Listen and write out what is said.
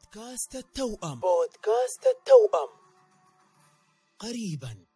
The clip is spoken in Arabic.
بودكاست التوأم. بودكاست التوأم. قريبا.